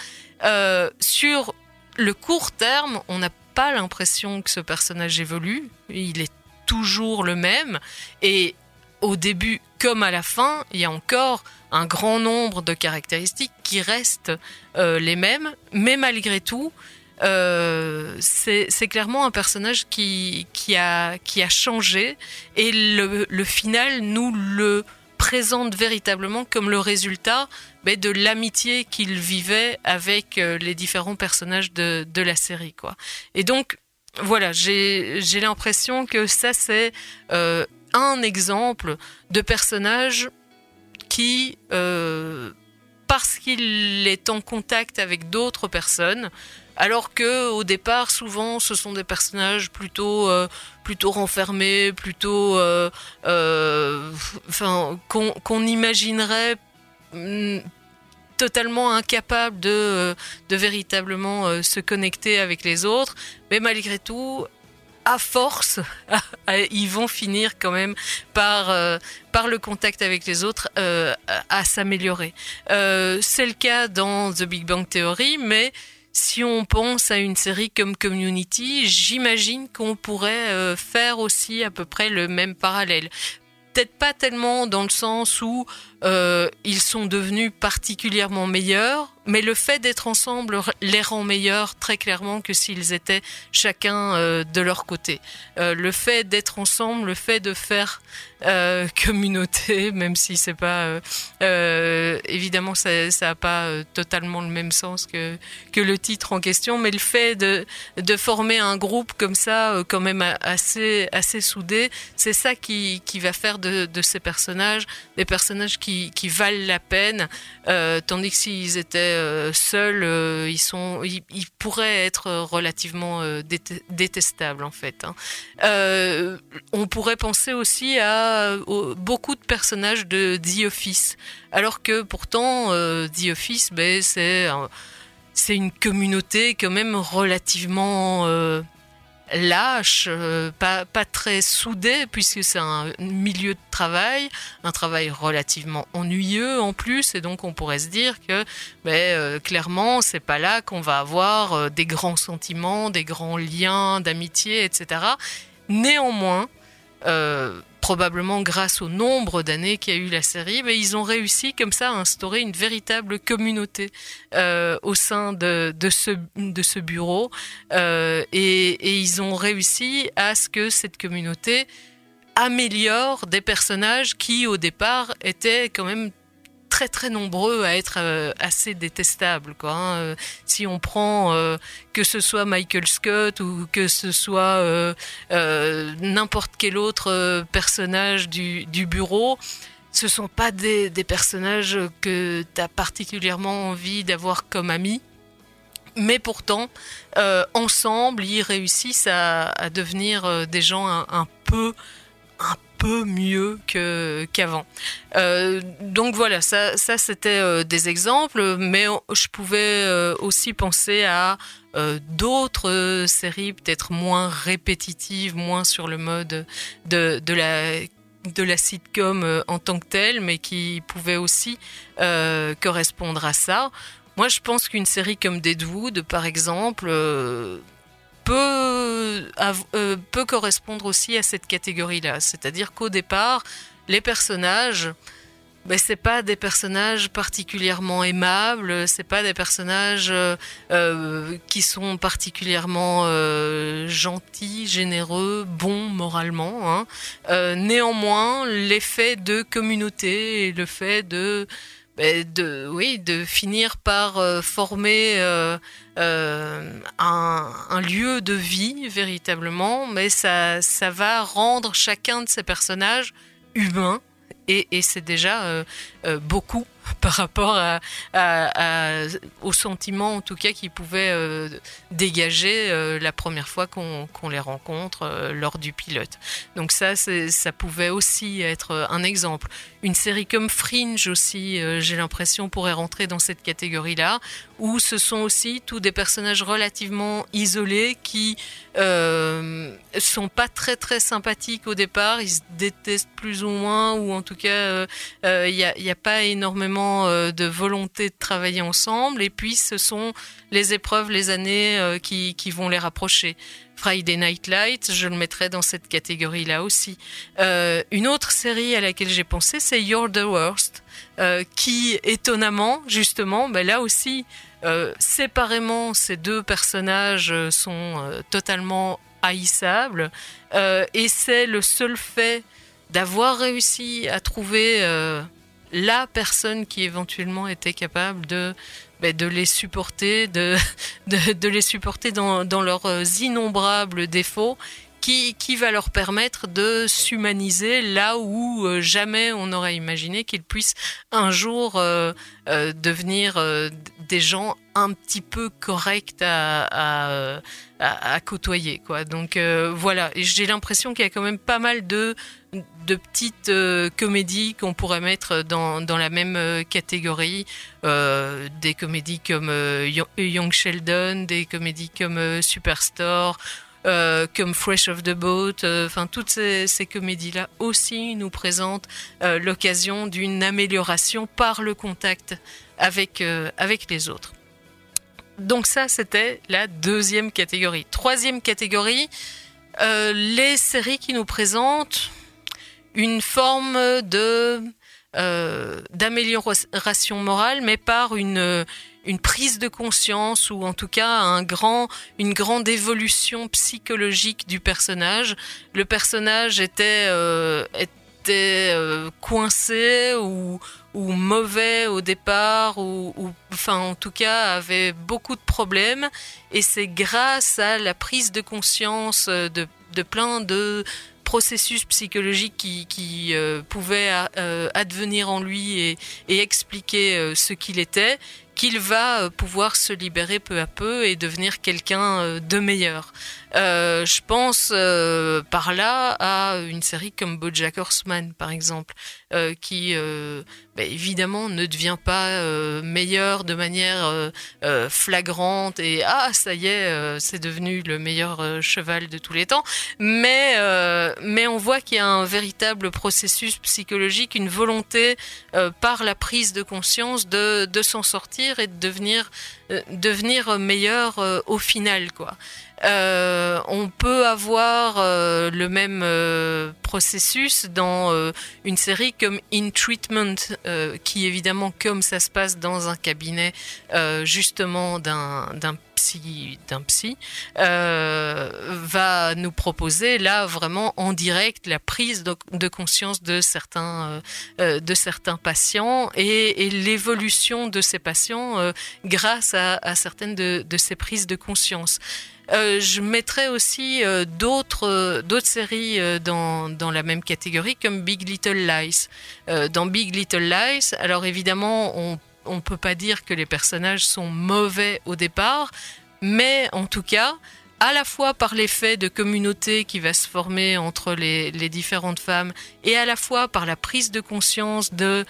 sur le court terme, on n'a pas l'impression que ce personnage évolue. Il est toujours le même et au début comme à la fin, il y a encore un grand nombre de caractéristiques qui restent les mêmes, mais malgré tout, euh, c'est clairement un personnage qui, a, qui a changé et le, final nous le présente véritablement comme le résultat de l'amitié qu'il vivait avec euh, les différents personnages de, la série. Quoi. Et donc, voilà, j'ai l'impression que ça, c'est euh, un exemple de personnage qui, parce qu'il est en contact avec d'autres personnes, alors que au départ, souvent, ce sont des personnages plutôt, euh, plutôt renfermés, plutôt, euh, euh, enfin, qu'on imaginerait mm, totalement incapables de, de véritablement se connecter avec les autres, mais malgré tout, à force, ils vont finir quand même par, par le contact avec les autres à, s'améliorer. C'est le cas dans The Big Bang Theory, mais si on pense à une série comme Community, j'imagine qu'on pourrait euh, faire aussi à peu près le même parallèle. Peut-être pas tellement dans le sens où euh, ils sont devenus particulièrement meilleurs, mais le fait d'être ensemble les rend meilleurs très clairement que s'ils étaient chacun euh, de leur côté. Euh, le fait d'être ensemble, le fait de faire euh, communauté, même si c'est pas évidemment ça ça a pas totalement le même sens que que le titre en question, mais le fait de de former un groupe comme ça, quand même assez assez soudé, c'est ça qui qui va faire de de ces personnages des personnages qui qui valent la peine, tandis que s'ils étaient seuls, euh, ils sont ils, pourraient être relativement euh, déte- détestables en fait. hein. Euh, on pourrait penser aussi à au- beaucoup de personnages de The Office, alors que pourtant euh, The Office, ben, c'est un- c'est une communauté quand même relativement euh, lâche, euh, pas, pas très soudée, puisque c'est un milieu de travail, un travail relativement ennuyeux en plus, et donc on pourrait se dire que ben, euh, clairement, c'est pas là qu'on va avoir euh, des grands sentiments, des grands liens d'amitié, etc. Néanmoins, euh, probablement grâce au nombre d'années qu'il y a eu la série, mais ils ont réussi comme ça à instaurer une véritable communauté euh, au sein de, ce, bureau euh, et ils ont réussi à ce que cette communauté améliore des personnages qui au départ étaient quand même très très nombreux à être euh, assez détestables quoi. hein. Euh, Si on prend euh, que ce soit Michael Scott ou que ce soit n'importe quel autre personnage du, du bureau, ce sont pas des, des personnages que tu as particulièrement envie d'avoir comme amis. Mais pourtant, ensemble, ils réussissent à, à devenir des gens un, peu peu mieux qu'avant. Euh, donc voilà, ça, c'était euh, des exemples, mais je pouvais euh, aussi penser à d'autres séries peut-être moins répétitives, moins sur le mode de, la de la sitcom en tant que telle, mais qui pouvaient aussi correspondre à ça. Moi, je pense qu'une série comme Deadwood, par exemple, euh, peut correspondre aussi à cette catégorie-là. C'est-à-dire qu'au départ, les personnages ben, c'est pas des personnages particulièrement aimables, c'est pas des personnages euh, euh, qui sont particulièrement gentils, généreux, bons moralement. Hein. Néanmoins, l'effet de communauté et le fait de de oui de finir par euh, former euh, euh, un, lieu de vie véritablement, mais ça ça va rendre chacun de ces personnages humain et, et c'est déjà beaucoup par rapport au sentiment en tout cas qu'ils pouvaient dégager la première fois qu'on les rencontre lors du pilote. Donc ça, ça pouvait aussi être un exemple. Une série comme Fringe aussi, euh, j'ai l'impression, pourrait rentrer dans cette catégorie-là, où ce sont aussi tous des personnages relativement isolés qui euh, sont pas très très sympathiques au départ, ils se détestent plus ou moins, ou en tout cas, euh, euh, il n'y a, pas énormément de volonté de travailler ensemble, et puis ce sont les épreuves, les années qui vont les rapprocher. Friday Night Lights, je le mettrais dans cette catégorie-là aussi. Euh, une autre série à laquelle j'ai pensé, c'est You're the Worst, euh, qui étonnamment, justement, ben là aussi, euh, séparément, ces deux personnages sont totalement haïssables, et c'est le seul fait d'avoir réussi à trouver la personne qui éventuellement était capable de ben, de les supporter, de, de, les supporter dans, dans leurs innombrables défauts, qui, qui va leur permettre de s'humaniser là où euh, jamais on n'aurait imaginé qu'ils puissent un jour euh, euh, devenir des gens un petit peu corrects à, à côtoyer. Quoi. Donc euh, voilà, j'ai l'impression qu'il y a quand même pas mal de, petites euh, comédies qu'on pourrait mettre dans, la même euh, catégorie. Euh, des comédies comme euh, Yo- Young Sheldon, des comédies comme euh, Superstore, euh, comme Fresh of the Boat. euh, Enfin, toutes ces, comédies-là aussi nous présentent euh, l'occasion d'une amélioration par le contact euh, avec les autres. Donc ça, c'était la deuxième catégorie. Troisième catégorie, euh, les séries qui nous présentent une forme de euh, d'amélioration morale, mais par une une prise de conscience ou en tout cas un grand une grande évolution psychologique du personnage. Le personnage était euh, était euh, coincé ou ou mauvais au départ ou, enfin en tout cas avait beaucoup de problèmes. Et c'est grâce à la prise de conscience euh, de de plein de processus psychologiques qui, euh, pouvaient advenir en lui et, expliquer ce qu'il était, qu'il va euh, pouvoir se libérer peu à peu et devenir quelqu'un euh, de meilleur. Euh, je pense par là à une série comme BoJack Horseman, par exemple, qui bah, évidemment ne devient pas meilleur de manière flagrante et ah ça y est, c'est devenu le meilleur cheval de tous les temps. Mais mais on voit qu'il y a un véritable processus psychologique, une volonté par la prise de conscience de de s'en sortir et de devenir euh, devenir meilleur euh, au final quoi. Euh, on peut avoir le même processus dans une série comme In Treatment, qui évidemment, comme ça se passe dans un cabinet justement d'un d'un psy, euh, va nous proposer là vraiment en direct la prise de, conscience de certains euh, euh, de certains patients et, l'évolution de ces patients grâce à, certaines de, ces prises de conscience. Je mettrais aussi d'autres d'autres séries dans, dans la même catégorie comme Big Little Lies. Dans Big Little Lies, alors évidemment, on on peut pas dire que les personnages sont mauvais au départ, mais en tout cas, à la fois par l'effet de communauté qui va se former entre les, différentes femmes et à la fois par la prise de conscience de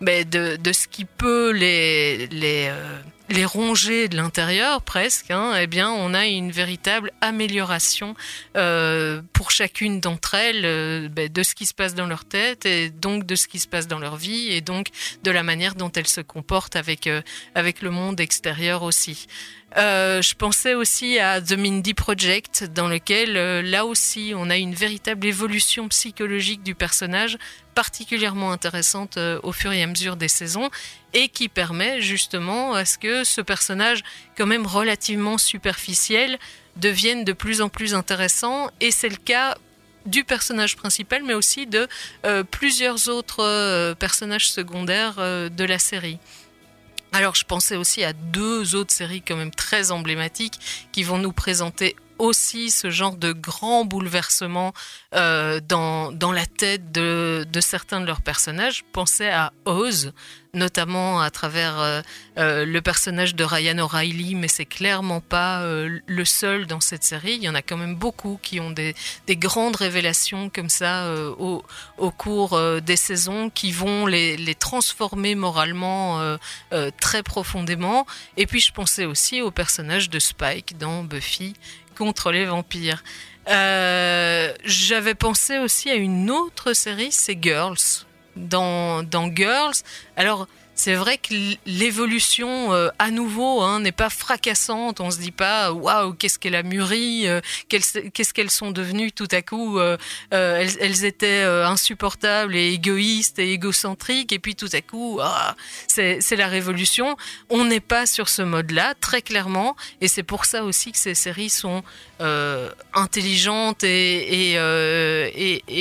ben, ce qui peut les les euh, les ronger de l'intérieur presque, hein, eh bien, on a une véritable amélioration euh, pour chacune d'entre elles euh, ben, de ce qui se passe dans leur tête et donc de ce qui se passe dans leur vie et donc de la manière dont elles se comportent avec euh, avec le monde extérieur aussi. Euh, je pensais aussi à The Mindy Project, dans lequel, euh, là aussi, on a une véritable évolution psychologique du personnage, particulièrement intéressante euh, au fur et à mesure des saisons, et qui permet justement à ce que ce personnage, quand même relativement superficiel, devienne de plus en plus intéressant, et c'est le cas du personnage principal, mais aussi de plusieurs autres personnages secondaires de la série. Alors je pensais aussi à deux autres séries quand même très emblématiques qui vont nous présenter aussi ce genre de grand bouleversement euh, dans, dans la tête de, de certains de leurs personnages. Pensais à Oz, notamment à travers euh, euh, le personnage de Ryan O'Reilly, mais c'est clairement pas le seul dans cette série. Il y en a quand même beaucoup qui ont des, des grandes révélations comme ça au, au cours des saisons qui vont les, les transformer moralement très profondément. Et puis je pensais aussi au personnage de Spike dans Buffy contre les vampires. Euh, J'avais pensé aussi à une autre série, c'est Girls. Dans, dans Girls, alors c'est vrai que l'évolution euh, à nouveau hein, n'est pas fracassante. On se dit pas waouh qu'est-ce qu'elle a mûri, euh, qu'elles- qu'est-ce qu'elles sont devenues tout à coup. euh, elles, étaient insupportables et égoïstes et égocentriques et puis tout à coup ah, c'est la révolution. On n'est pas sur ce mode-là très clairement et c'est pour ça aussi que ces séries sont intelligentes et,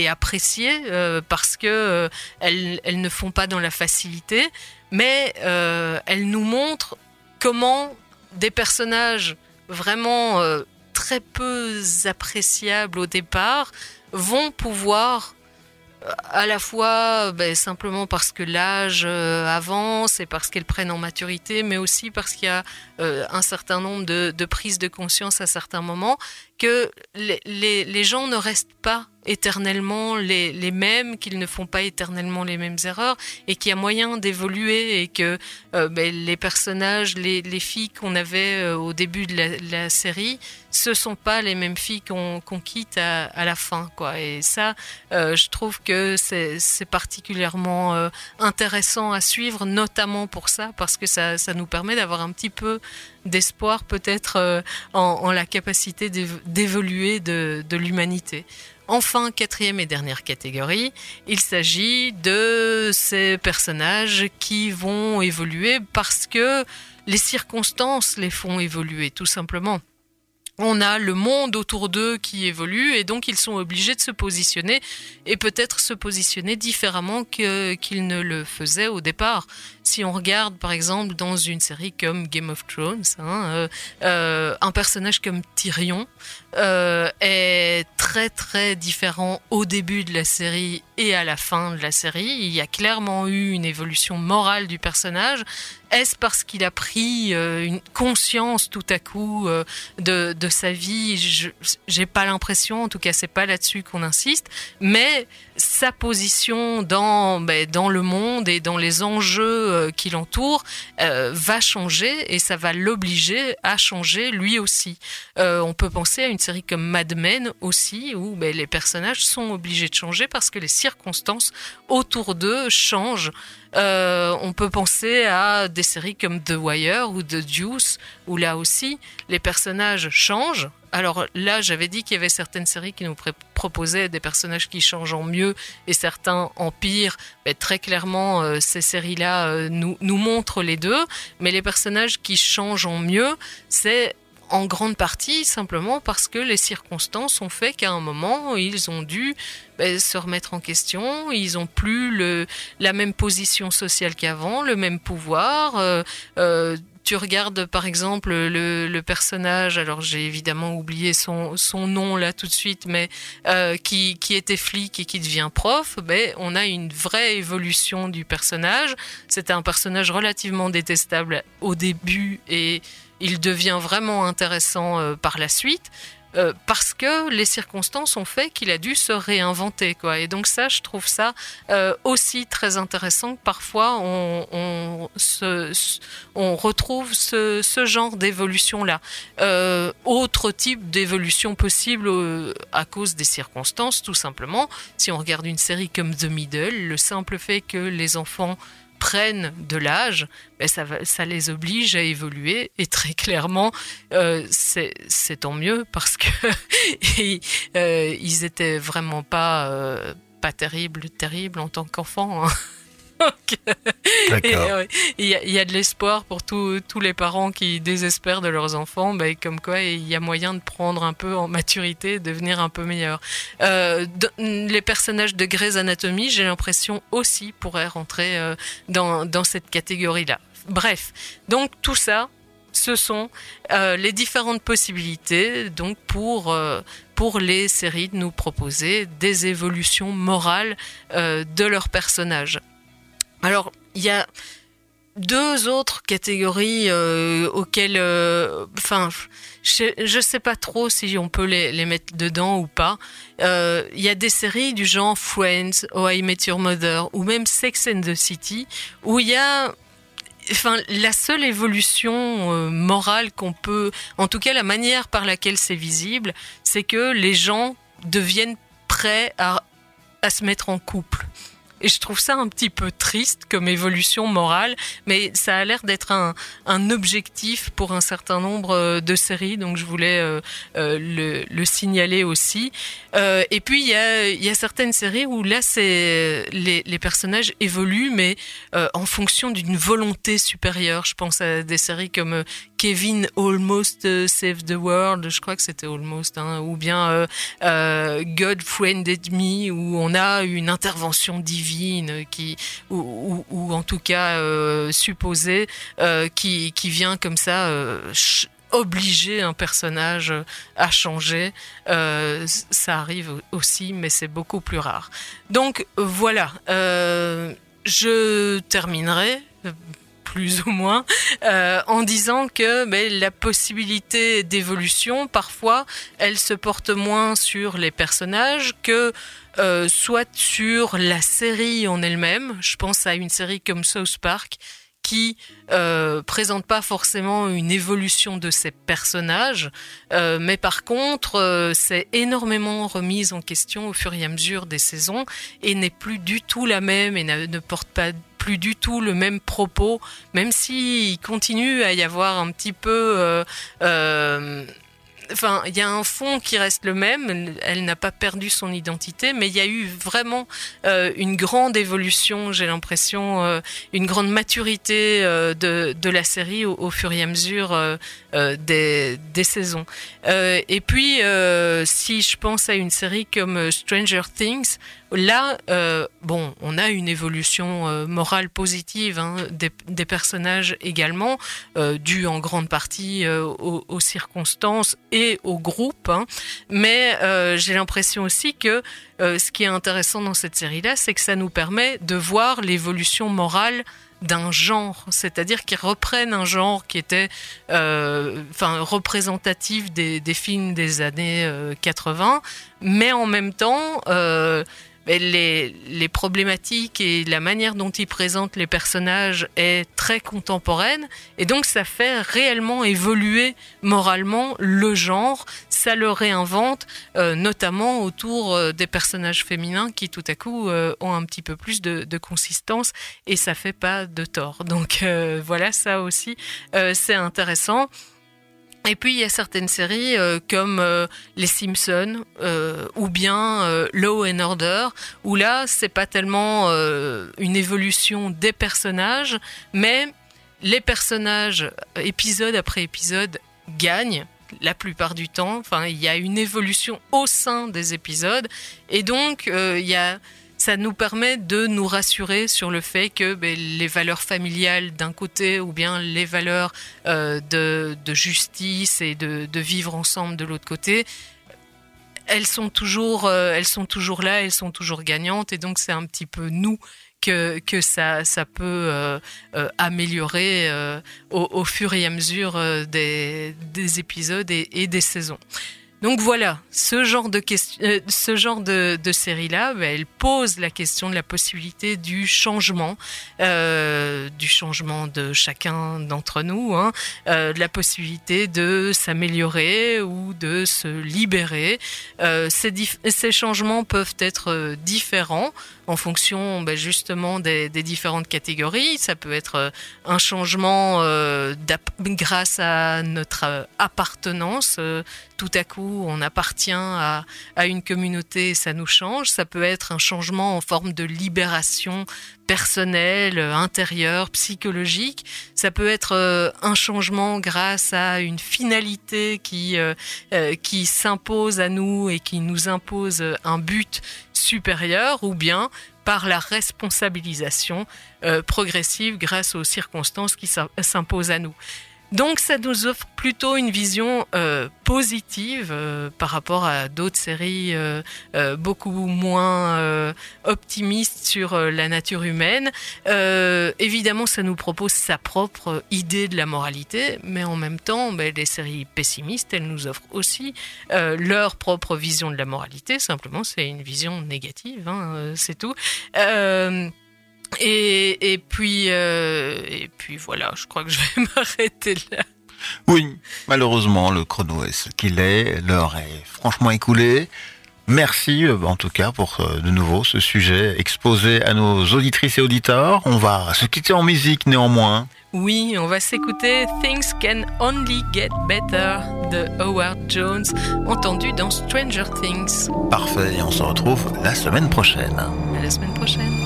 appréciées parce que euh, elles, elles ne font pas dans la facilité, mais euh, elles nous montrent comment des personnages vraiment euh, très peu appréciables au départ vont pouvoir euh, à la fois ben, simplement parce que l'âge avance et parce qu'elles prennent en maturité, mais aussi parce qu'il y a un certain nombre de, prises de conscience à certains moments, que les gens ne restent pas éternellement les, les mêmes, qu'ils ne font pas éternellement les mêmes erreurs, et qu'il y a moyen d'évoluer, et que euh, ben, les personnages, les, les filles qu'on avait euh, au début de la, série, ce sont pas les mêmes filles qu'on qu'on quitte à, à la fin, quoi. Et ça, euh, je trouve que c'est particulièrement intéressant à suivre, notamment pour ça, parce que ça, ça nous permet d'avoir un petit peu d'espoir peut-être en, en la capacité d'év- d'évoluer de, de l'humanité. Enfin, quatrième et dernière catégorie, il s'agit de ces personnages qui vont évoluer parce que les circonstances les font évoluer, tout simplement on a le monde autour d'eux qui évolue et donc ils sont obligés de se positionner et peut-être se positionner différemment qu'ils ne le faisaient au départ. Si on regarde par exemple dans une série comme Game of Thrones, hein, euh, euh, un personnage comme Tyrion euh, est très différent au début de la série et à la fin de la série. Il y a clairement eu une évolution morale du personnage. Est-ce parce qu'il a pris euh, une conscience tout à coup euh, de, sa vie? Je- J'ai pas l'impression, en tout cas c'est pas là-dessus qu'on insiste, mais sa position dans ben, dans le monde et dans les enjeux euh, qui l'entourent va changer et ça va l'obliger à changer lui aussi. On peut penser à une série comme Mad Men aussi où ben, les personnages sont obligés de changer parce que les circonstances autour d'eux changent. Euh, on peut penser à des séries comme The Wire ou The Deuce, où là aussi les personnages changent. Alors là, j'avais dit qu'il y avait certaines séries qui nous proposaient des personnages qui changent en mieux et certains en pire. Mais très clairement, euh, ces séries-là euh, nous montrent les deux. Mais les personnages qui changent en mieux, c'est en grande partie simplement parce que les circonstances ont fait qu'à un moment, ils ont dû ben, se remettre en question, ils ont plus le, la même position sociale qu'avant, le même pouvoir. euh, euh, tu regardes par exemple le, le personnage, alors j'ai évidemment oublié son, son nom là tout de suite, mais euh, qui, qui était flic et qui devient prof, ben, on a une vraie évolution du personnage. C'était un personnage relativement détestable au début et il devient vraiment intéressant euh, par la suite. euh, parce que les circonstances ont fait qu'il a dû se réinventer quoi et donc ça je trouve ça euh, aussi très intéressant que parfois on, on, retrouve ce, ce genre d'évolution là Euh, autre type d'évolution possible à cause des circonstances tout simplement si on regarde une série comme The Middle le simple fait que les enfants prennent de l'âge, ben ça, les oblige à évoluer. Et très clairement, euh, c'est tant mieux parce que euh, ils étaient vraiment pas, euh, pas terribles, terribles en tant qu'enfants. hein. Ouais, Il y, a- il y a de l'espoir pour tous tous les parents qui désespèrent de leurs enfants, ben, comme quoi il y a moyen de prendre un peu en maturité, de devenir un peu meilleur. Euh, les personnages de Grey's Anatomy, j'ai l'impression aussi pourraient rentrer euh, dans, dans cette catégorie-là. Bref, donc tout ça, ce sont euh, les différentes possibilités donc pour euh, pour les séries de nous proposer des évolutions morales euh, de leurs personnages. Alors il y a deux autres catégories euh, auxquelles, euh, enfin, je, je sais pas trop si on peut les, mettre dedans ou pas. Euh, Il y a des séries du genre Friends, How I Met Your Mother ou même Sex and the City où il y a Enfin, la seule évolution morale qu'on peut, en tout cas la manière par laquelle c'est visible, c'est que les gens deviennent prêts à se mettre en couple. Et je trouve ça un petit peu triste comme évolution morale, mais ça a l'air d'être un, un objectif pour un certain nombre euh, de séries, donc je voulais euh, euh, le, le signaler aussi. Et puis il y a, certaines séries où là c'est les, personnages évoluent, mais en fonction d'une volonté supérieure. Je pense à des séries comme Kevin Almost euh, Save the World, je crois que c'était Almost, hein, ou bien euh, euh, God Friended Me, où on a une intervention divine qui, ou, en tout cas supposée, qui, qui vient comme ça. Obliger un personnage à changer, ça arrive aussi, mais c'est beaucoup plus rare. Donc voilà, je terminerai plus ou moins euh, en disant que ben, la possibilité d'évolution, parfois, elle se porte moins sur les personnages que euh, soit sur la série en elle-même. Je pense à une série comme South Park qui euh, présente pas forcément une évolution de ses personnages, euh, mais par contre, c'est énormément remise en question au fur et à mesure des saisons et n'est plus du tout la même et ne porte pas plus du tout le même propos, même s'il continue à y avoir un petit peu... euh, euh, Enfin, il y a un fond qui reste le même. Elle n'a pas perdu son identité, mais il y a eu vraiment euh, une grande évolution. J'ai l'impression, une grande maturité de, la série au, fur et à mesure des, saisons. Et puis, si je pense à une série comme Stranger Things, là, euh, bon, on a une évolution euh, morale positive hein, des, personnages également, euh, due en grande partie aux, circonstances et au groupe. hein. Mais j'ai l'impression aussi que ce qui est intéressant dans cette série-là, c'est que ça nous permet de voir l'évolution morale d'un genre, c'est-à-dire qu'ils reprennent un genre qui était représentatif des, films des années euh, 80, mais en même temps les, les problématiques et la manière dont ils présentent les personnages est très contemporaine et donc ça fait réellement évoluer moralement le genre, ça le réinvente euh, notamment autour euh, des personnages féminins qui tout à coup euh, ont un petit peu plus de, de consistance et ça fait pas de tort. Donc voilà, ça aussi c'est intéressant. Et puis il y a certaines séries euh, comme euh, Les Simpsons euh, ou bien Law and Order où là c'est pas tellement une évolution des personnages, mais les personnages épisode après épisode gagnent la plupart du temps. Enfin, il y a une évolution au sein des épisodes et donc il y a ça nous permet de nous rassurer sur le fait que ben, les valeurs familiales d'un côté ou bien les valeurs euh, de, justice et de, vivre ensemble de l'autre côté, elles sont toujours, euh, elles sont toujours là, elles sont toujours gagnantes et donc c'est un petit peu nous que, ça, peut euh, améliorer au, fur et à mesure des, des épisodes et des saisons. Donc voilà, ce genre de, euh, ce genre de, série-là, bah, elle pose la question de la possibilité du changement, euh, du changement de chacun d'entre nous, hein, euh, de la possibilité de s'améliorer ou de se libérer. Ces, changements peuvent être différents en fonction bah, justement des, différentes catégories. Ça peut être euh, un changement euh, grâce à notre euh, appartenance. Tout à coup, on appartient à, une communauté et ça nous change. Ça peut être un changement en forme de libération personnelle, intérieure, psychologique. Ça peut être un changement grâce à une finalité qui, qui s'impose à nous et qui nous impose un but supérieur ou bien par la responsabilisation euh, progressive grâce aux circonstances qui s'im- s'imposent à nous. Donc ça nous offre plutôt une vision euh, positive euh, par rapport à d'autres séries euh, beaucoup moins optimistes sur la nature humaine. Évidemment, ça nous propose sa propre idée de la moralité, mais en même temps, ben, les séries pessimistes, elles nous offrent aussi leur propre vision de la moralité. Simplement, c'est une vision négative, hein, c'est tout. Et, et puis euh, et puis voilà, je crois que je vais m'arrêter là. Oui, malheureusement, le chrono est ce qu'il est. L'heure est franchement écoulée. Merci euh, en tout cas pour euh, de nouveau ce sujet exposé à nos auditrices et auditeurs. On va se quitter en musique néanmoins. Oui, on va s'écouter Things Can Only Get Better de Howard Jones, entendu dans Stranger Things. Parfait, et on se retrouve la semaine prochaine. À la semaine prochaine.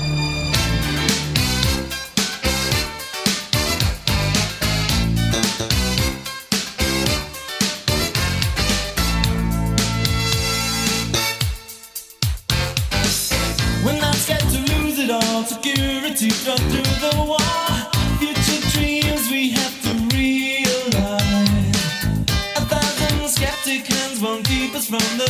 From the things we plan.